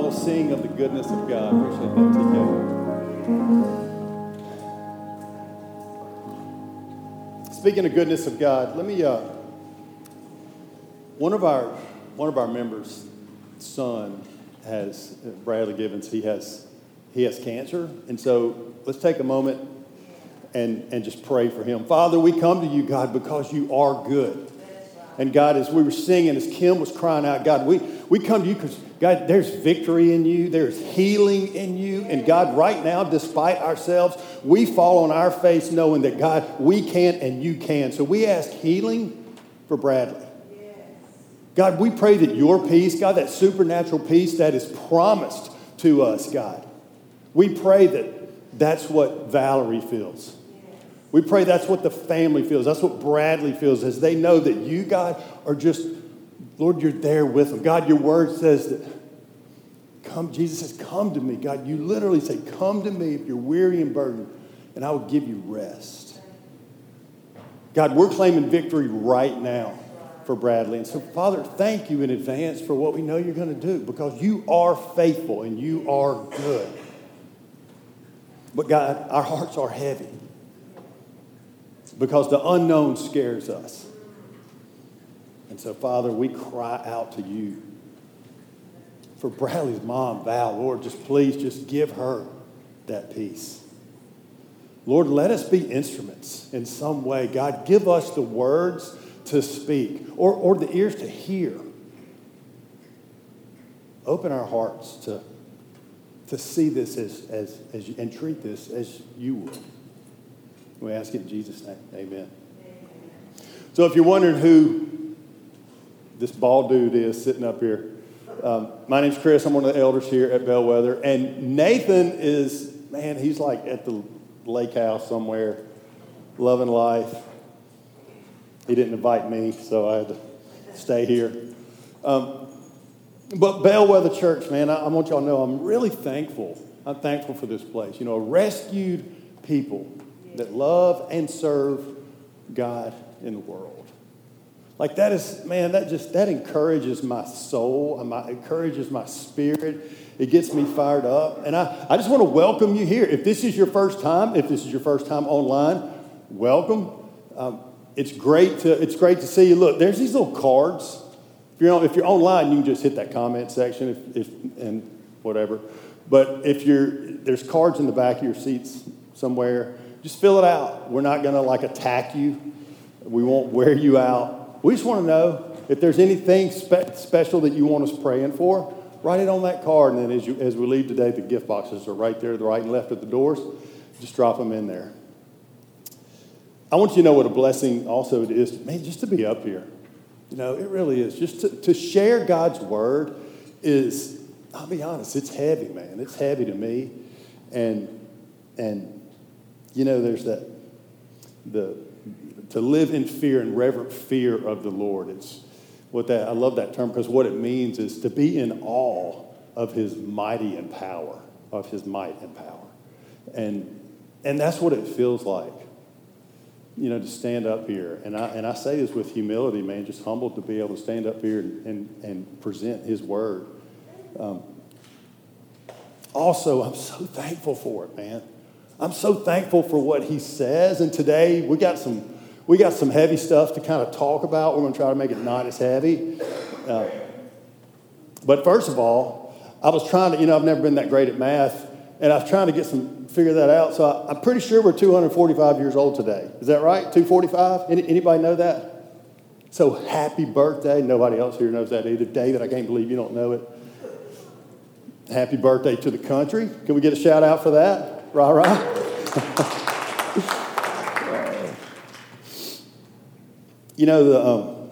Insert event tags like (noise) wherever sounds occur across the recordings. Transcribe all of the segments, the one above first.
will sing of the goodness of God. Appreciate that, TK. Speaking of goodness of God, let me. Uh, one of our one of our members' son has Bradley Givens. He has he has cancer, and so let's take a moment and and just pray for him. Father, we come to you, God, because you are good. And God, as we were singing, as Kim was crying out, God, we, we come to you because, God, there's victory in you, there's healing in you. And God, right now, despite ourselves, we fall on our face knowing that, God, we can't and you can. So we ask healing for Bradley. God, we pray that your peace, God, that supernatural peace that is promised to us, God, we pray that that's what Valerie feels. We pray that's what the family feels. That's what Bradley feels as they know that you, God, are just, Lord, you're there with them. God, your word says that, come, Jesus says, come to me. God, you literally say, come to me if you're weary and burdened, and I will give you rest. God, we're claiming victory right now for Bradley. And so, Father, thank you in advance for what we know you're going to do because you are faithful and you are good. But God, our hearts are heavy because the unknown scares us. And so, Father, we cry out to you for Bradley's mom, Val. Lord, just please just give her that peace. Lord, let us be instruments in some way. God, give us the words to speak or, or the ears to hear. Open our hearts to, to see this as, as, as and treat this as you would. We ask it in Jesus' name. Amen. So if you're wondering who this bald dude is sitting up here, um, my name's Chris. I'm one of the elders here at Bellwether. And Nathan is, man, he's like at the lake house somewhere, loving life. He didn't invite me, so I had to stay here. Um, but Bellwether Church, man, I, I want y'all to know I'm really thankful. I'm thankful for this place. You know, rescued people that love and serve God in the world. Like that is, man, that just that encourages my soul, my, encourages my spirit. It gets me fired up. And I, I just want to welcome you here. If this is your first time, if this is your first time online, welcome. Um, it's great to it's great to see you. Look, there's these little cards. If you're on, if you're online, you can just hit that comment section if, if and whatever. But if you're there's cards in the back of your seats somewhere just fill it out. We're not going to like attack you. We won't wear you out. We just want to know if there's anything spe- special that you want us praying for. Write it on that card, and then as, you, as we leave today, the gift boxes are right there, the right and left at the doors. Just drop them in there. I want you to know what a blessing also it is, man, just to be up here. You know, it really is. Just to, to share God's word is, I'll be honest, it's heavy, man. It's heavy to me. And, and you know, there's that, the, to live in fear and reverent fear of the Lord. It's what that, I love that term because what it means is to be in awe of his mighty and power, of his might and power. And, and that's what it feels like, you know, to stand up here. And I, and I say this with humility, man, just humbled to be able to stand up here and, and, and present his word. Um, also, I'm so thankful for it, man. I'm so thankful for what he says. And today we got some we got some heavy stuff to kind of talk about. We're going to try to make it not as heavy. Uh, but first of all, I was trying to, you know, I've never been that great at math, and I was trying to get some figure that out. So I, am pretty sure we're 245 years old today. Is that right? 245? Any, anybody know that? So happy birthday. Nobody else here knows that either. David, I can't believe you don't know it. Happy birthday to the country. Can we get a shout out for that? Rah, rah. (laughs) you know, the, um,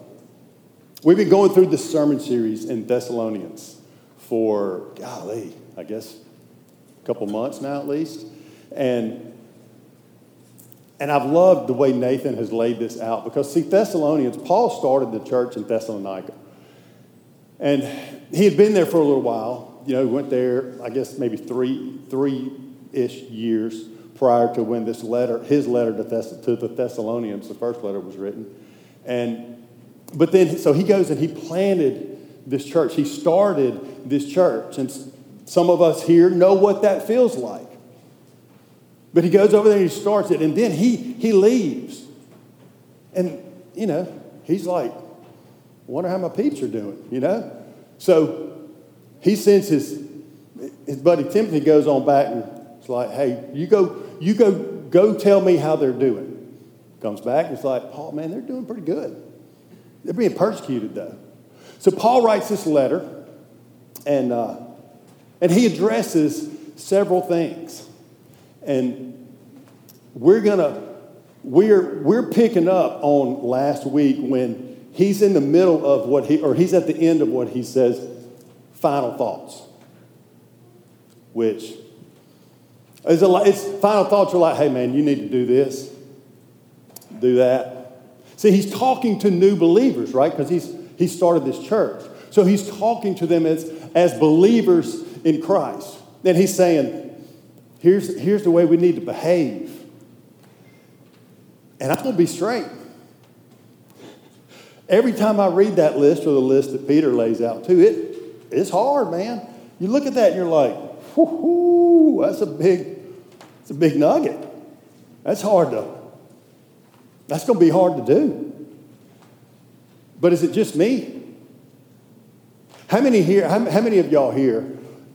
we've been going through this sermon series in Thessalonians for, golly, I guess a couple months now at least. And, and I've loved the way Nathan has laid this out because, see, Thessalonians, Paul started the church in Thessalonica. And he had been there for a little while. You know, he went there, I guess, maybe three, three ish years prior to when this letter, his letter to, Thess- to the Thessalonians, the first letter was written. And, but then, so he goes and he planted this church. He started this church. And, Some of us here know what that feels like. But he goes over there and he starts it, and then he, he leaves. And, you know, he's like, wonder how my peeps are doing, you know? So he sends his, his buddy Timothy goes on back and it's like, hey, you go, you go, go tell me how they're doing. Comes back and it's like, Paul, man, they're doing pretty good. They're being persecuted though. So Paul writes this letter and, uh, and he addresses several things. And we're going to, we're, we're picking up on last week when he's in the middle of what he, or he's at the end of what he says, final thoughts, which is a, it's final thoughts are like, hey man, you need to do this, do that. See, he's talking to new believers, right? Because he's he started this church. So he's talking to them as, as believers in Christ. And he's saying, here's, here's the way we need to behave. And I'm going to be straight. Every time I read that list or the list that Peter lays out too, it, it's hard, man. You look at that and you're like, whoo, that's a big, it's a big nugget. That's hard to, that's going to be hard to do. But is it just me? How many here, how, how many of y'all here,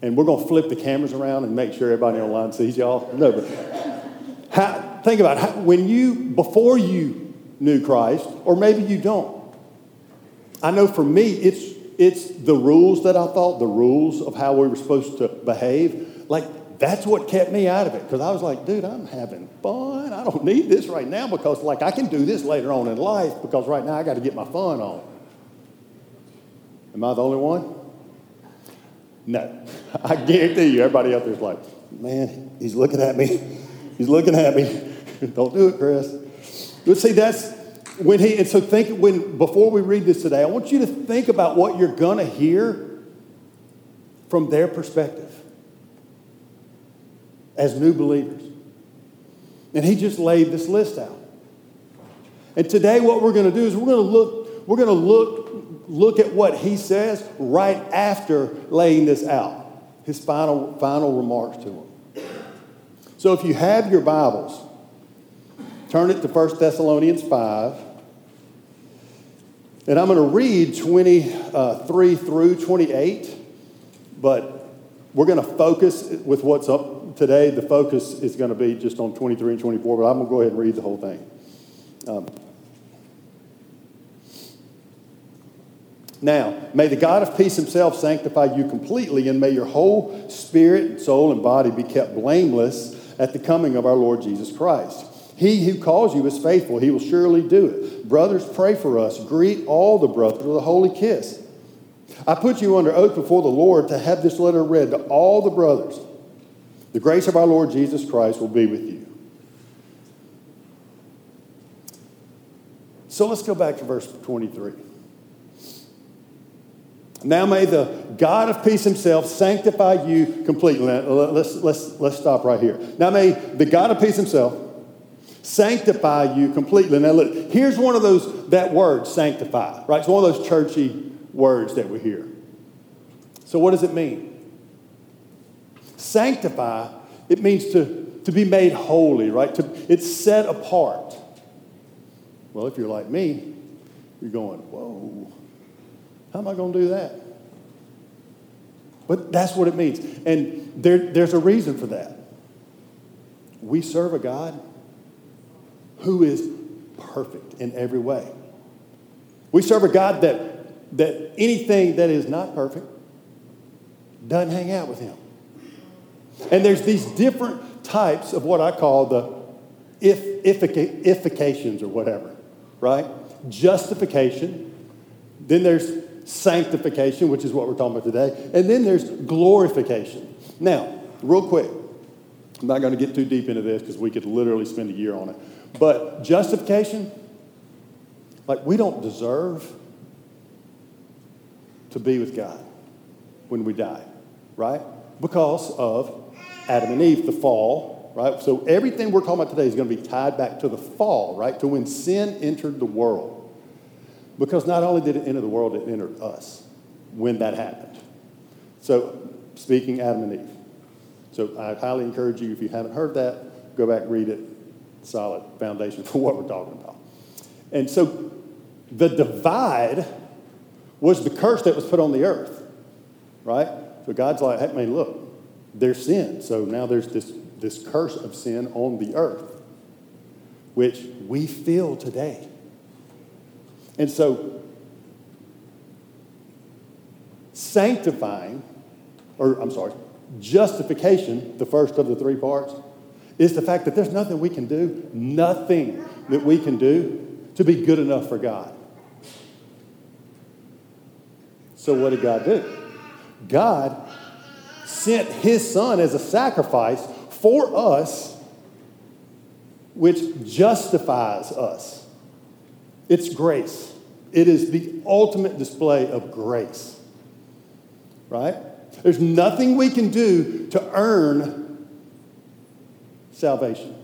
and we're going to flip the cameras around and make sure everybody online sees y'all? No, but how, think about how, when you, before you knew Christ, or maybe you don't. I know for me, it's, it's the rules that I thought, the rules of how we were supposed to behave. Like, that's what kept me out of it because I was like, dude, I'm having fun. I don't need this right now because, like, I can do this later on in life because right now I got to get my fun on. Am I the only one? No. (laughs) I guarantee you, everybody out there's like, man, he's looking at me. He's looking at me. (laughs) don't do it, Chris. But see, that's when he, and so think, when, before we read this today, I want you to think about what you're going to hear from their perspective as new believers. And he just laid this list out. And today what we're going to do is we're going to look we're going to look look at what he says right after laying this out. His final final remarks to him. So if you have your Bibles, turn it to 1 Thessalonians 5. And I'm going to read 23 uh, through 28, but we're going to focus with what's up today the focus is going to be just on 23 and 24, but I'm going to go ahead and read the whole thing. Um, now, may the God of peace himself sanctify you completely, and may your whole spirit, soul, and body be kept blameless at the coming of our Lord Jesus Christ. He who calls you is faithful, he will surely do it. Brothers, pray for us. Greet all the brothers with a holy kiss. I put you under oath before the Lord to have this letter read to all the brothers. The grace of our Lord Jesus Christ will be with you. So let's go back to verse 23. Now may the God of peace himself sanctify you completely. Let's, let's, let's stop right here. Now may the God of peace himself sanctify you completely. Now look, here's one of those, that word, sanctify, right? It's one of those churchy words that we hear. So what does it mean? Sanctify, it means to, to be made holy, right? To, it's set apart. Well, if you're like me, you're going, whoa, how am I going to do that? But that's what it means. And there, there's a reason for that. We serve a God who is perfect in every way. We serve a God that, that anything that is not perfect doesn't hang out with him. And there's these different types of what I call the if, ifications or whatever, right? Justification. Then there's sanctification, which is what we're talking about today. And then there's glorification. Now, real quick, I'm not going to get too deep into this because we could literally spend a year on it. But justification, like we don't deserve to be with God when we die, right? Because of Adam and Eve, the fall, right? So everything we're talking about today is going to be tied back to the fall, right? To when sin entered the world. Because not only did it enter the world, it entered us when that happened. So speaking Adam and Eve. So I highly encourage you, if you haven't heard that, go back, read it. Solid foundation for (laughs) what we're talking about. And so the divide was the curse that was put on the earth, right? So God's like, hey, man, look, there's sin. So now there's this, this curse of sin on the earth, which we feel today. And so sanctifying, or I'm sorry, justification, the first of the three parts, is the fact that there's nothing we can do, nothing that we can do to be good enough for God. So, what did God do? God sent his son as a sacrifice for us, which justifies us. It's grace. It is the ultimate display of grace. Right? There's nothing we can do to earn salvation.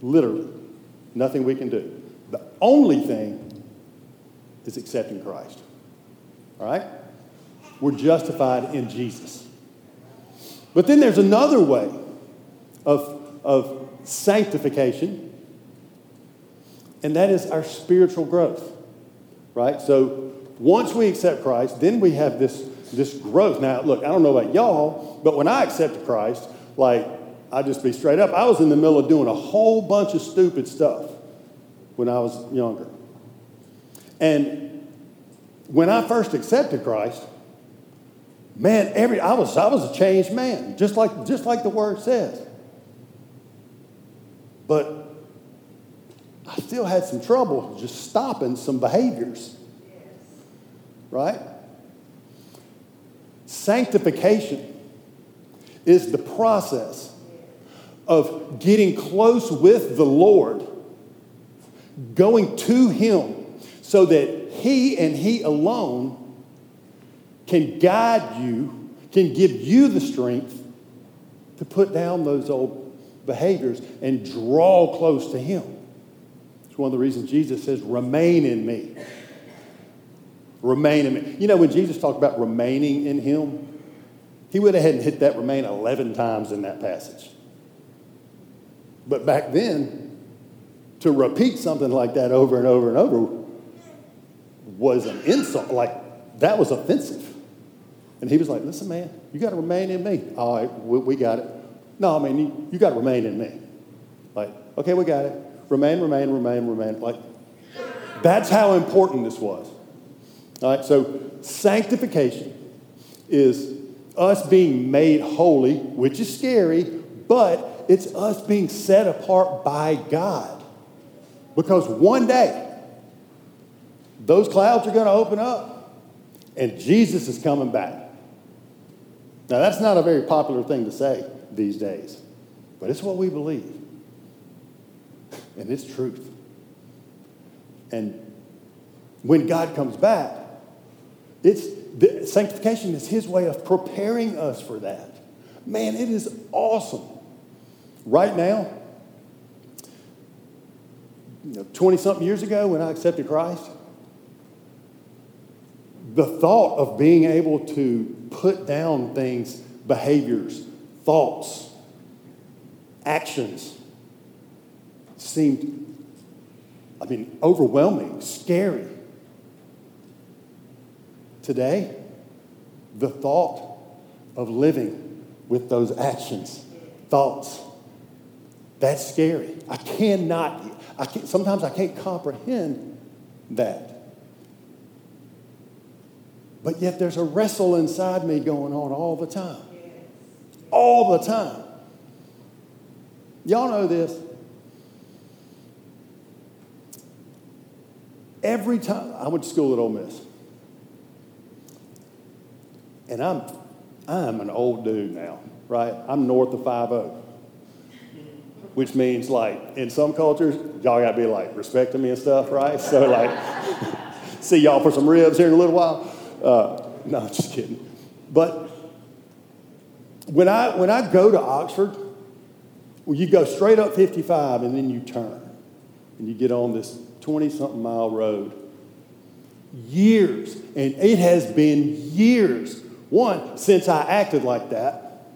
Literally. Nothing we can do. The only thing is accepting Christ. All right? We're justified in Jesus. But then there's another way of, of sanctification, and that is our spiritual growth. Right? So once we accept Christ, then we have this, this growth. Now, look, I don't know about y'all, but when I accepted Christ, like, I'll just be straight up, I was in the middle of doing a whole bunch of stupid stuff when I was younger. And when I first accepted Christ, man, every I was I was a changed man, just like just like the word says. But I still had some trouble just stopping some behaviors. Right? Sanctification is the process of getting close with the Lord, going to Him so that He and He alone can guide you, can give you the strength to put down those old behaviors and draw close to Him. It's one of the reasons Jesus says, Remain in me. Remain in me. You know, when Jesus talked about remaining in Him, he went ahead and hit that remain 11 times in that passage. But back then, to repeat something like that over and over and over was an insult. Like, that was offensive. And he was like, listen, man, you got to remain in me. All right, we, we got it. No, I mean, you, you got to remain in me. Like, okay, we got it. Remain, remain, remain, remain. Like, that's how important this was. All right, so sanctification is us being made holy, which is scary, but it's us being set apart by God. Because one day, those clouds are going to open up and Jesus is coming back. Now, that's not a very popular thing to say these days, but it's what we believe. And it's truth. And when God comes back, it's the, sanctification is his way of preparing us for that. Man, it is awesome. Right now, you know, 20 something years ago when I accepted Christ, the thought of being able to put down things, behaviors, thoughts, actions seemed, I mean, overwhelming, scary. Today, the thought of living with those actions, thoughts, that's scary. I cannot, I can't, sometimes I can't comprehend that. But yet there's a wrestle inside me going on all the time. All the time. Y'all know this. Every time I went to school at Ole Miss. And I'm I'm an old dude now, right? I'm north of 50. Which means like in some cultures, y'all gotta be like respecting me and stuff, right? So like (laughs) see y'all for some ribs here in a little while. Uh, no, just kidding. But when I, when I go to Oxford, well, you go straight up 55 and then you turn and you get on this 20 something mile road. Years, and it has been years One, since I acted like that,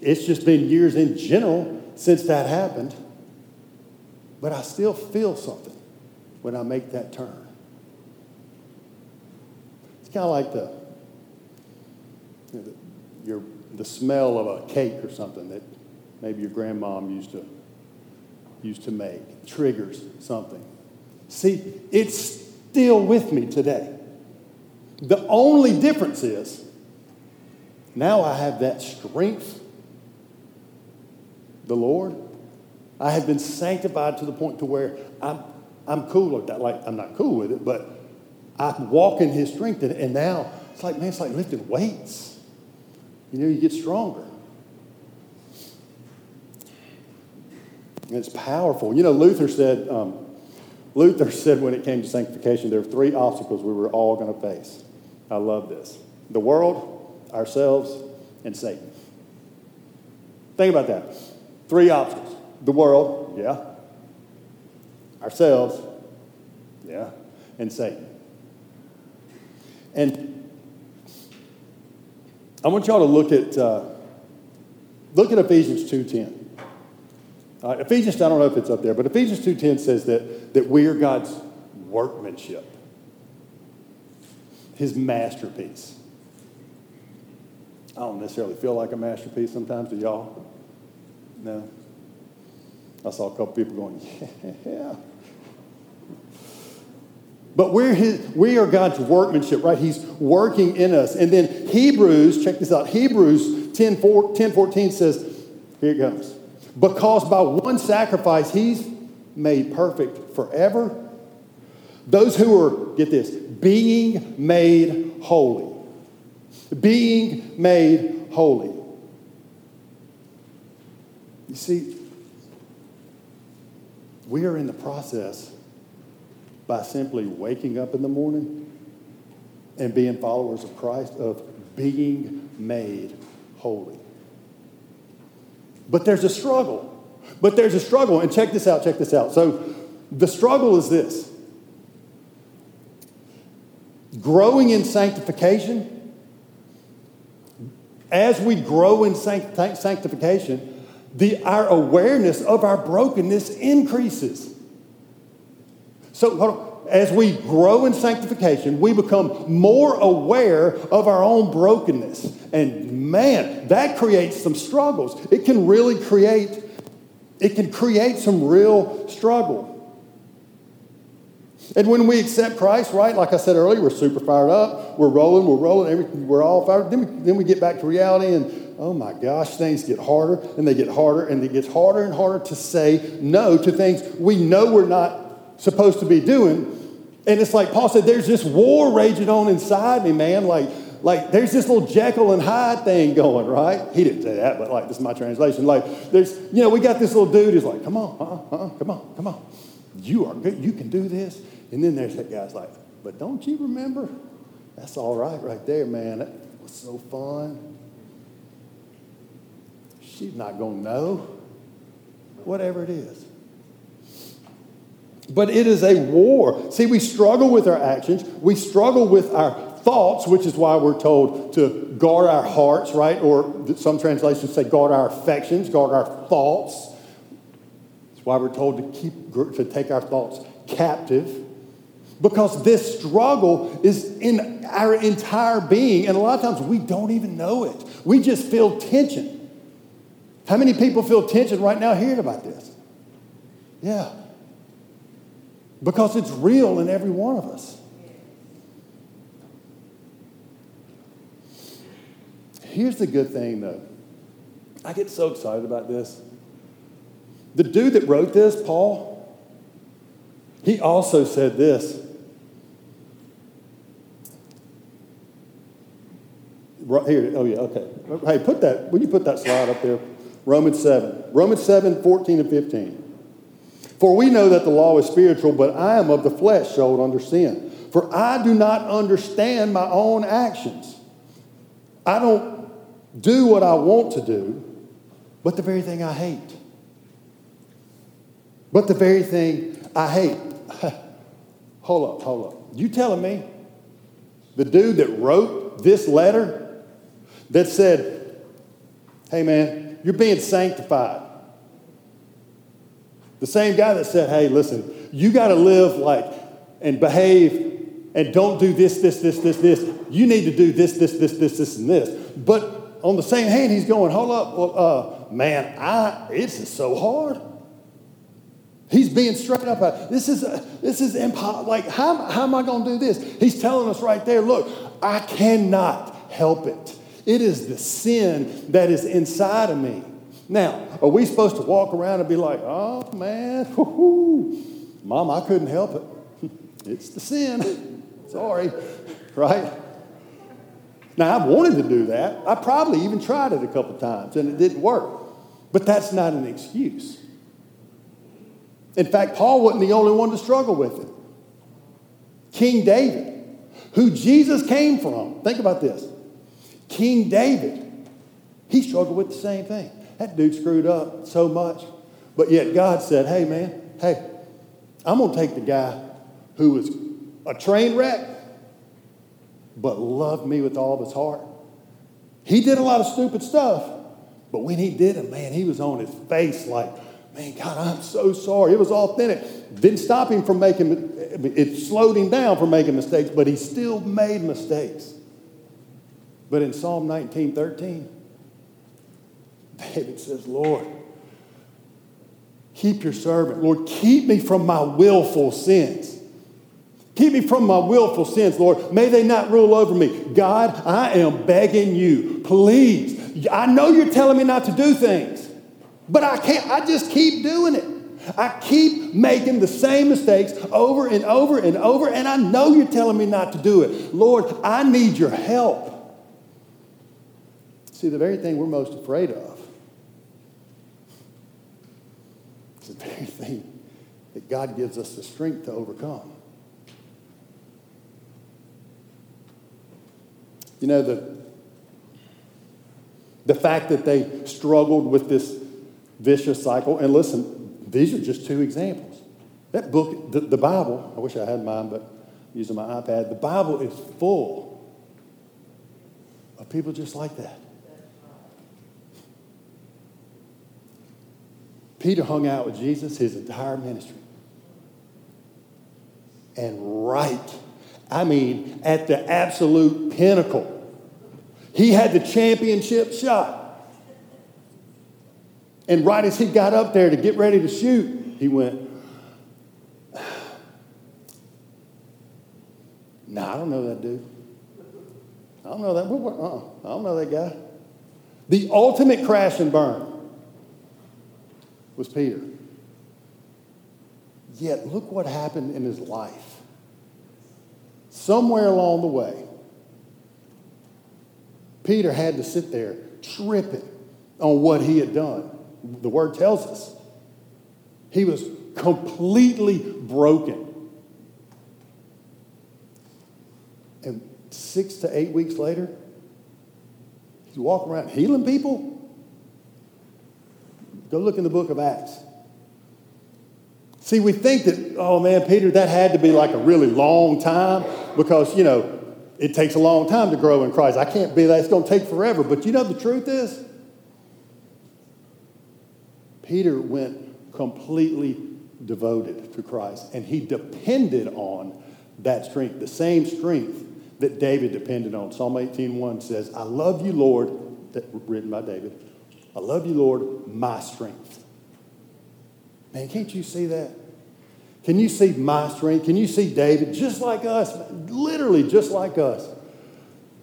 it's just been years in general since that happened, but I still feel something when I make that turn. It's kind of like the, you know, your, the smell of a cake or something that maybe your grandmom used to, used to make, triggers something. See, it's still with me today. The only difference is now I have that strength, the Lord. I have been sanctified to the point to where I'm, I'm cool with that. Like, I'm not cool with it, but I walk in his strength. And, and now it's like, man, it's like lifting weights. You know, you get stronger. And it's powerful. You know, Luther said, um, Luther (laughs) said when it came to sanctification, there are three obstacles we were all going to face. I love this the world, ourselves, and Satan. Think about that. Three obstacles the world, yeah. Ourselves, yeah. And Satan. And I want y'all to look at uh, look at Ephesians 2.10. Uh, Ephesians, I don't know if it's up there, but Ephesians 2.10 says that, that we are God's workmanship his masterpiece. I don't necessarily feel like a masterpiece sometimes. Do y'all? No. I saw a couple people going, (laughs) yeah. But we're his, we are God's workmanship, right? He's working in us. And then Hebrews, check this out. Hebrews 10, 4, 10 14 says, here it goes. Because by one sacrifice, he's made perfect forever those who are, get this, being made holy. Being made holy. You see, we are in the process by simply waking up in the morning and being followers of Christ of being made holy. But there's a struggle. But there's a struggle. And check this out, check this out. So the struggle is this growing in sanctification, as we grow in sanctification, the, our awareness of our brokenness increases. So, as we grow in sanctification, we become more aware of our own brokenness. And man, that creates some struggles. It can really create, it can create some real struggle. And when we accept Christ, right, like I said earlier, we're super fired up. We're rolling, we're rolling, we're all fired. Then we, then we get back to reality, and oh my gosh, things get harder, and they get harder, and it gets harder and harder to say no to things we know we're not supposed to be doing. And it's like Paul said, there's this war raging on inside me, man. Like, like there's this little Jekyll and Hyde thing going, right? He didn't say that, but like this is my translation. Like, there's, you know, we got this little dude who's like, come on, uh, uh, come on, come on. You are good. You can do this. And then there's that guy's like, but don't you remember? That's all right right there, man. That was so fun. She's not to know. Whatever it is. But it is a war. See, we struggle with our actions. We struggle with our thoughts, which is why we're told to guard our hearts, right? Or some translations say guard our affections, guard our thoughts. That's why we're told to keep to take our thoughts captive because this struggle is in our entire being, and a lot of times we don't even know it. We just feel tension. How many people feel tension right now hearing about this? Yeah. Because it's real in every one of us. Here's the good thing, though. I get so excited about this. The dude that wrote this, Paul, he also said this Right here, oh yeah, okay. Hey, put that, will you put that slide up there? Romans 7. Romans 7, 14 and 15. For we know that the law is spiritual, but I am of the flesh, sold under sin. For I do not understand my own actions. I don't do what I want to do, but the very thing I hate. But the very thing I hate. (laughs) hold up, hold up. You telling me The dude that wrote this letter that said, hey man, you're being sanctified. The same guy that said, hey, listen, you got to live like and behave and don't do this, this, this, this, this. You need to do this, this, this, this, this, and this. But on the same hand, he's going, hold up, well, uh, man, I, it's so hard. He's being straight up. This is, this is impossible. Like, how, how am I going to do this? He's telling us right there, look, I cannot help it. It is the sin that is inside of me. Now, are we supposed to walk around and be like, oh man, (laughs) mom, I couldn't help it. (laughs) it's the sin. (laughs) Sorry, right? Now, I've wanted to do that. I probably even tried it a couple times and it didn't work. But that's not an excuse. In fact, Paul wasn't the only one to struggle with it. King David, who Jesus came from, think about this. King David, he struggled with the same thing. That dude screwed up so much. But yet God said, hey, man, hey, I'm going to take the guy who was a train wreck, but loved me with all of his heart. He did a lot of stupid stuff, but when he did it, man, he was on his face like, man, God, I'm so sorry. It was authentic. Didn't stop him from making, it slowed him down from making mistakes, but he still made mistakes. But in Psalm 19 13, David says, Lord, keep your servant. Lord, keep me from my willful sins. Keep me from my willful sins, Lord. May they not rule over me. God, I am begging you, please. I know you're telling me not to do things. But I can't, I just keep doing it. I keep making the same mistakes over and over and over, and I know you're telling me not to do it. Lord, I need your help. See, the very thing we're most afraid of is the very (laughs) thing that God gives us the strength to overcome. You know, the, the fact that they struggled with this vicious cycle. And listen, these are just two examples. That book, the, the Bible, I wish I had mine, but using my iPad, the Bible is full of people just like that. Peter hung out with Jesus his entire ministry. And right, I mean, at the absolute pinnacle, he had the championship shot. And right as he got up there to get ready to shoot, he went, (sighs) Nah, I don't know that dude. I don't know that. Uh-uh. I don't know that guy. The ultimate crash and burn was Peter. Yet, look what happened in his life. Somewhere along the way, Peter had to sit there tripping on what he had done the word tells us. He was completely broken. And six to eight weeks later, he's walking around healing people. Go look in the book of Acts. See, we think that, oh man, Peter, that had to be like a really long time because, you know, it takes a long time to grow in Christ. I can't be that. It's going to take forever. But you know the truth is? Peter went completely devoted to Christ and he depended on that strength, the same strength that David depended on. Psalm 18:1 says, "I love you, Lord," that, written by David. "I love you, Lord, my strength." Man, can't you see that? Can you see my strength? Can you see David just like us, literally just like us,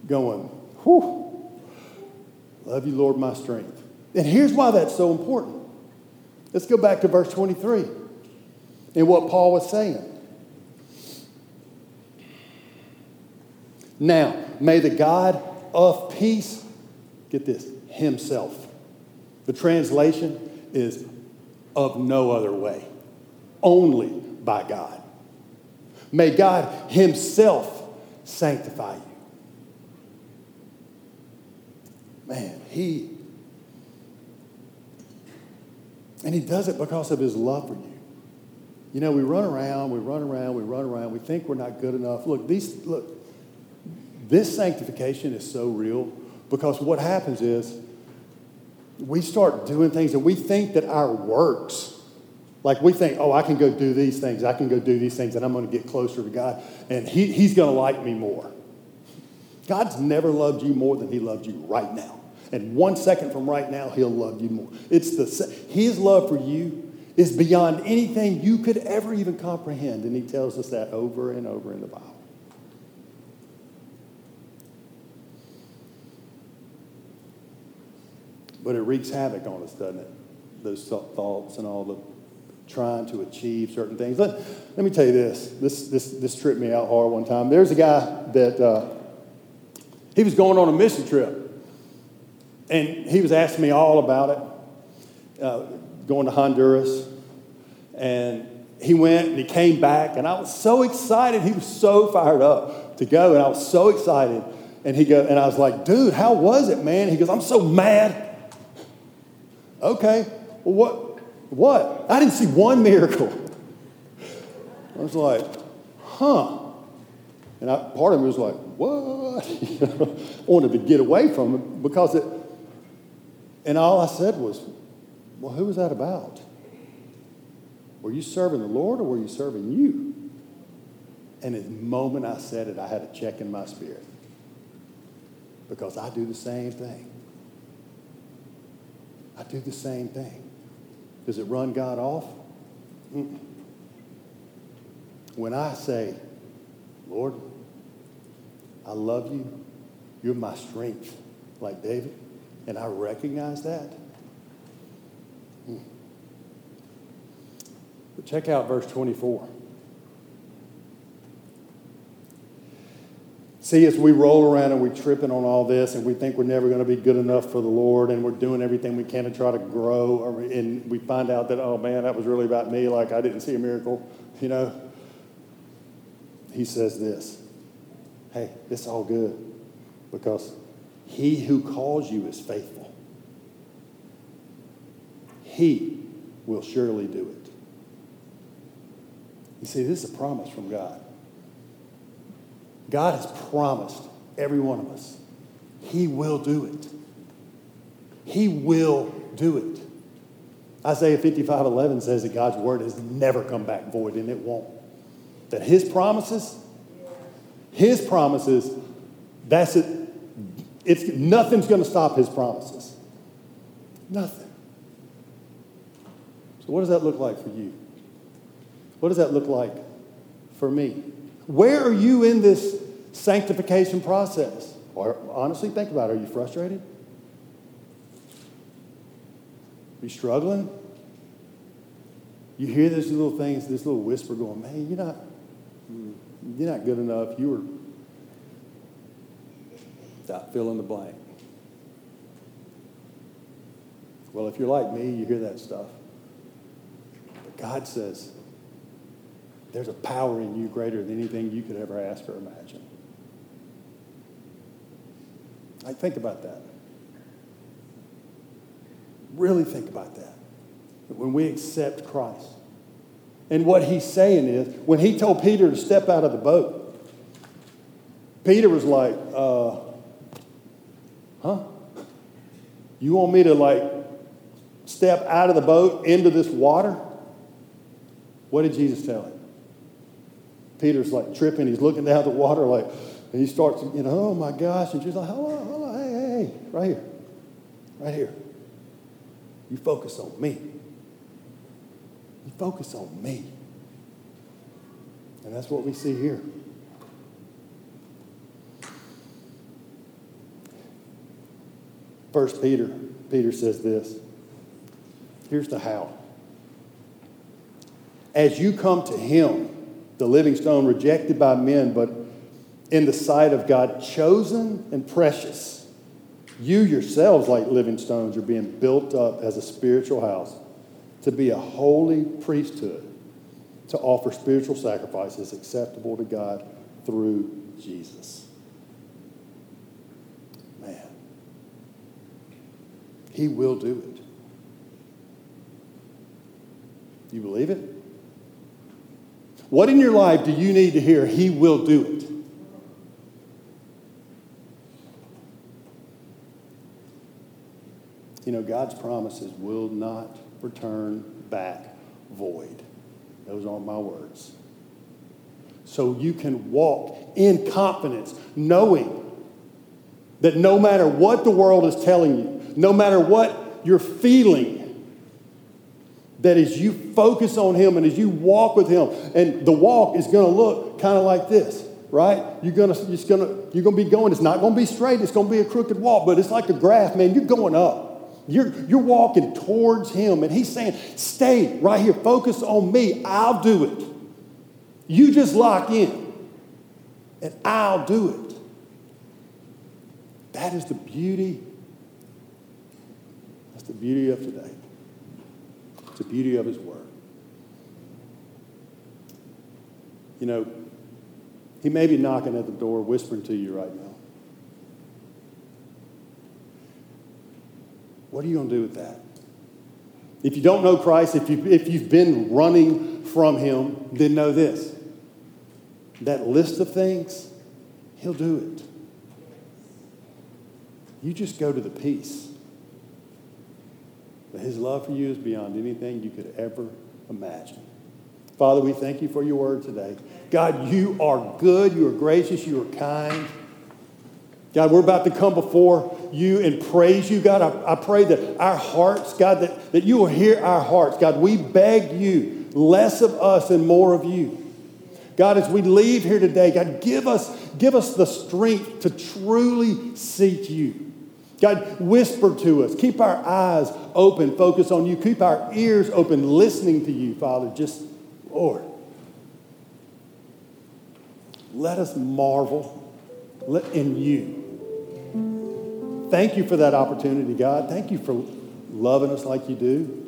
going, whew, love you, Lord, my strength. And here's why that's so important. Let's go back to verse 23 and what Paul was saying. Now, may the God of peace, get this, himself. The translation is of no other way, only by God. May God himself sanctify you. Man, he And he does it because of his love for you. You know, we run around, we run around, we run around, we think we're not good enough. Look, these look, This sanctification is so real because what happens is we start doing things and we think that our works, like we think, oh, I can go do these things, I can go do these things, and I'm going to get closer to God, and he, He's going to like me more. God's never loved you more than He loved you right now. And one second from right now, He'll love you more. It's the His love for you is beyond anything you could ever even comprehend, and He tells us that over and over in the Bible. But it wreaks havoc on us, doesn't it? Those thoughts and all the trying to achieve certain things. Let, let me tell you this. This, this. this tripped me out hard one time. There's a guy that uh, he was going on a mission trip. And he was asking me all about it, uh, going to Honduras. And he went and he came back, and I was so excited. He was so fired up to go, and I was so excited. And he go, and I was like, dude, how was it, man? He goes, I'm so mad. Okay, well, what? What? I didn't see one miracle. I was like, huh. And I, part of me was like, what? I (laughs) wanted to get away from it because it, and all I said was, well, who was that about? Were you serving the Lord or were you serving you? And the moment I said it, I had a check in my spirit because I do the same thing. I do the same thing. Does it run God off? Mm-mm. When I say, Lord, I love you, you're my strength, like David, and I recognize that. Mm. But check out verse 24. See, as we roll around and we're tripping on all this and we think we're never going to be good enough for the Lord and we're doing everything we can to try to grow, or, and we find out that, oh man, that was really about me, like I didn't see a miracle, you know. He says this hey, it's all good because he who calls you is faithful. He will surely do it. You see, this is a promise from God. God has promised every one of us, He will do it. He will do it. Isaiah 55 11 says that God's word has never come back void, and it won't. That His promises, His promises, that's it. It's, nothing's going to stop His promises. Nothing. So, what does that look like for you? What does that look like for me? Where are you in this sanctification process? Or honestly, think about it. Are you frustrated? Are you struggling? You hear these little things, this little whisper going, man, you're not, you're not good enough. You were, stop fill in the blank. Well, if you're like me, you hear that stuff. But God says, there's a power in you greater than anything you could ever ask or imagine. I think about that. Really think about that. When we accept Christ. And what he's saying is, when he told Peter to step out of the boat, Peter was like, uh, huh? You want me to like step out of the boat into this water? What did Jesus tell him? Peter's like tripping. He's looking down at the water like, and he starts, you know, oh my gosh. And she's like, hold on, hey, hey, right here, right here. You focus on me. You focus on me. And that's what we see here. First Peter, Peter says this. Here's the how. As you come to him, the living stone rejected by men, but in the sight of God, chosen and precious. You yourselves, like living stones, are being built up as a spiritual house to be a holy priesthood, to offer spiritual sacrifices acceptable to God through Jesus. Man, He will do it. You believe it? What in your life do you need to hear? He will do it. You know, God's promises will not return back void. Those aren't my words. So you can walk in confidence, knowing that no matter what the world is telling you, no matter what you're feeling, that as you focus on Him and as you walk with Him, and the walk is going to look kind of like this, right? You're going to, to, you're to be going. It's not going to be straight. It's going to be a crooked walk, but it's like a graph, man. You're going up. You're, you're walking towards Him, and He's saying, Stay right here. Focus on me. I'll do it. You just lock in, and I'll do it. That is the beauty. That's the beauty of today. It's the beauty of His Word. You know, He may be knocking at the door, whispering to you right now. What are you going to do with that? If you don't know Christ, if, you, if you've been running from Him, then know this that list of things, He'll do it. You just go to the peace. But His love for you is beyond anything you could ever imagine. Father, we thank you for your word today. God, you are good, you are gracious, you are kind. God, we're about to come before you and praise you. God, I, I, pray that our hearts, God, that, that you will hear our hearts. God, we beg you less of us and more of you. God, as we leave here today, God, give us, give us the strength to truly seek you. God, whisper to us. Keep our eyes open, focus on you. Keep our ears open, listening to you, Father. Just, Lord, let us marvel in you. Thank you for that opportunity, God. Thank you for loving us like you do.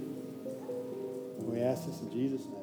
And we ask this in Jesus' name.